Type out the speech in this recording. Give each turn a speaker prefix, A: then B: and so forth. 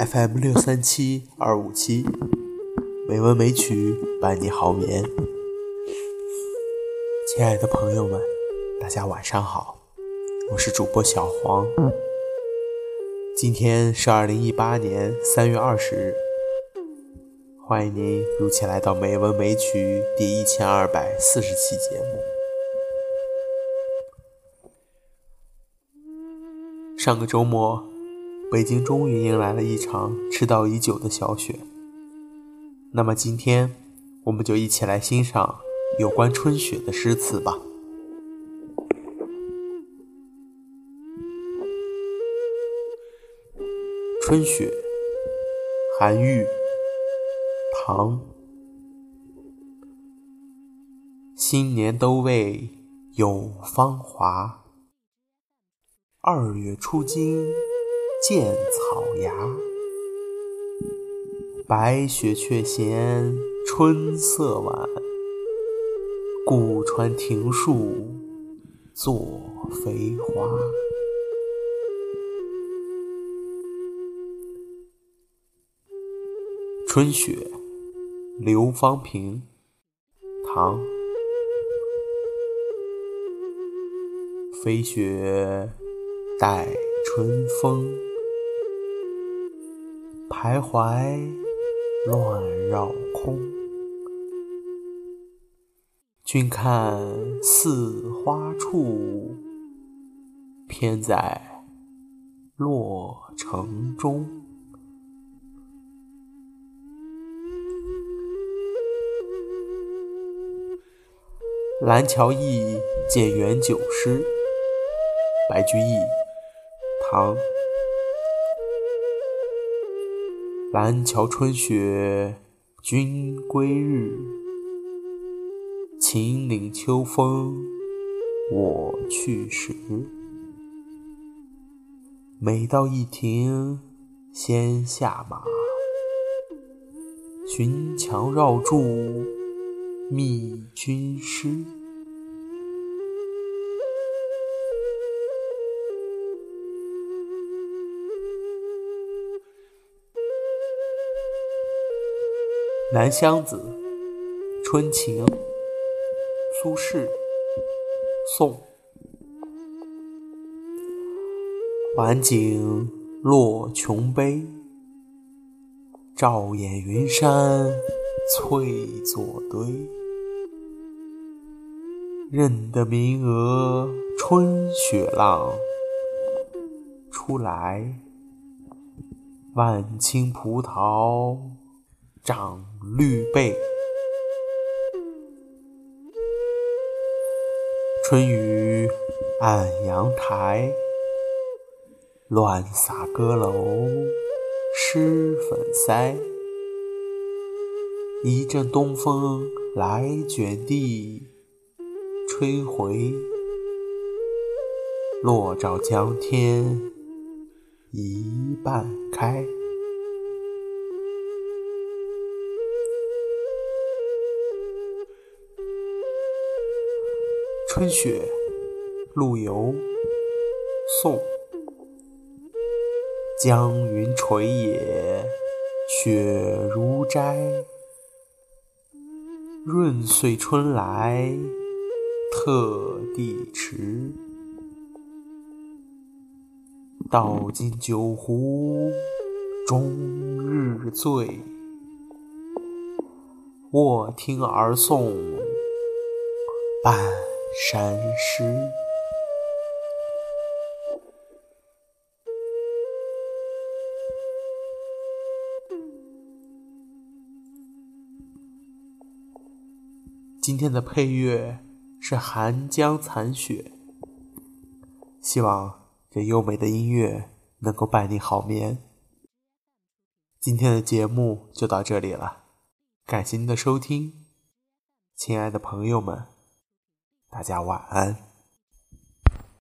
A: FM 六三七二五七，美文美曲伴你好眠。亲爱的朋友们，大家晚上好，我是主播小黄。今天是二零一八年三月二十日，欢迎您如期来到《美文美曲》第一千二百四十期节目。上个周末。北京终于迎来了一场迟到已久的小雪。那么今天，我们就一起来欣赏有关春雪的诗词吧。春雪，韩愈，唐。新年都未有芳华，二月初惊。见草芽，白雪却嫌春色晚。故穿庭树作飞花。春雪，刘方平，唐。飞雪待春风。徘徊乱绕空，君看似花处，偏在洛城中。蓝桥驿见元九诗，白居易，唐。蓝桥春雪君归日，秦岭秋风我去时。每到一亭先下马，寻墙绕柱觅君诗。《南乡子·春情》苏轼，宋。晚景落琼杯，照眼云山翠作堆。认得名额春雪浪，初来万顷葡萄长。绿背，春雨暗阳台，乱洒阁楼湿粉腮。一阵东风来卷地，吹回落照江天一半开。春雪，陆游，宋。江云垂野，雪如斋。润岁春来，特地迟。道尽酒壶终日醉，卧听儿诵半。山诗。今天的配乐是《寒江残雪》，希望这优美的音乐能够伴你好眠。今天的节目就到这里了，感谢您的收听，亲爱的朋友们。大家晚安。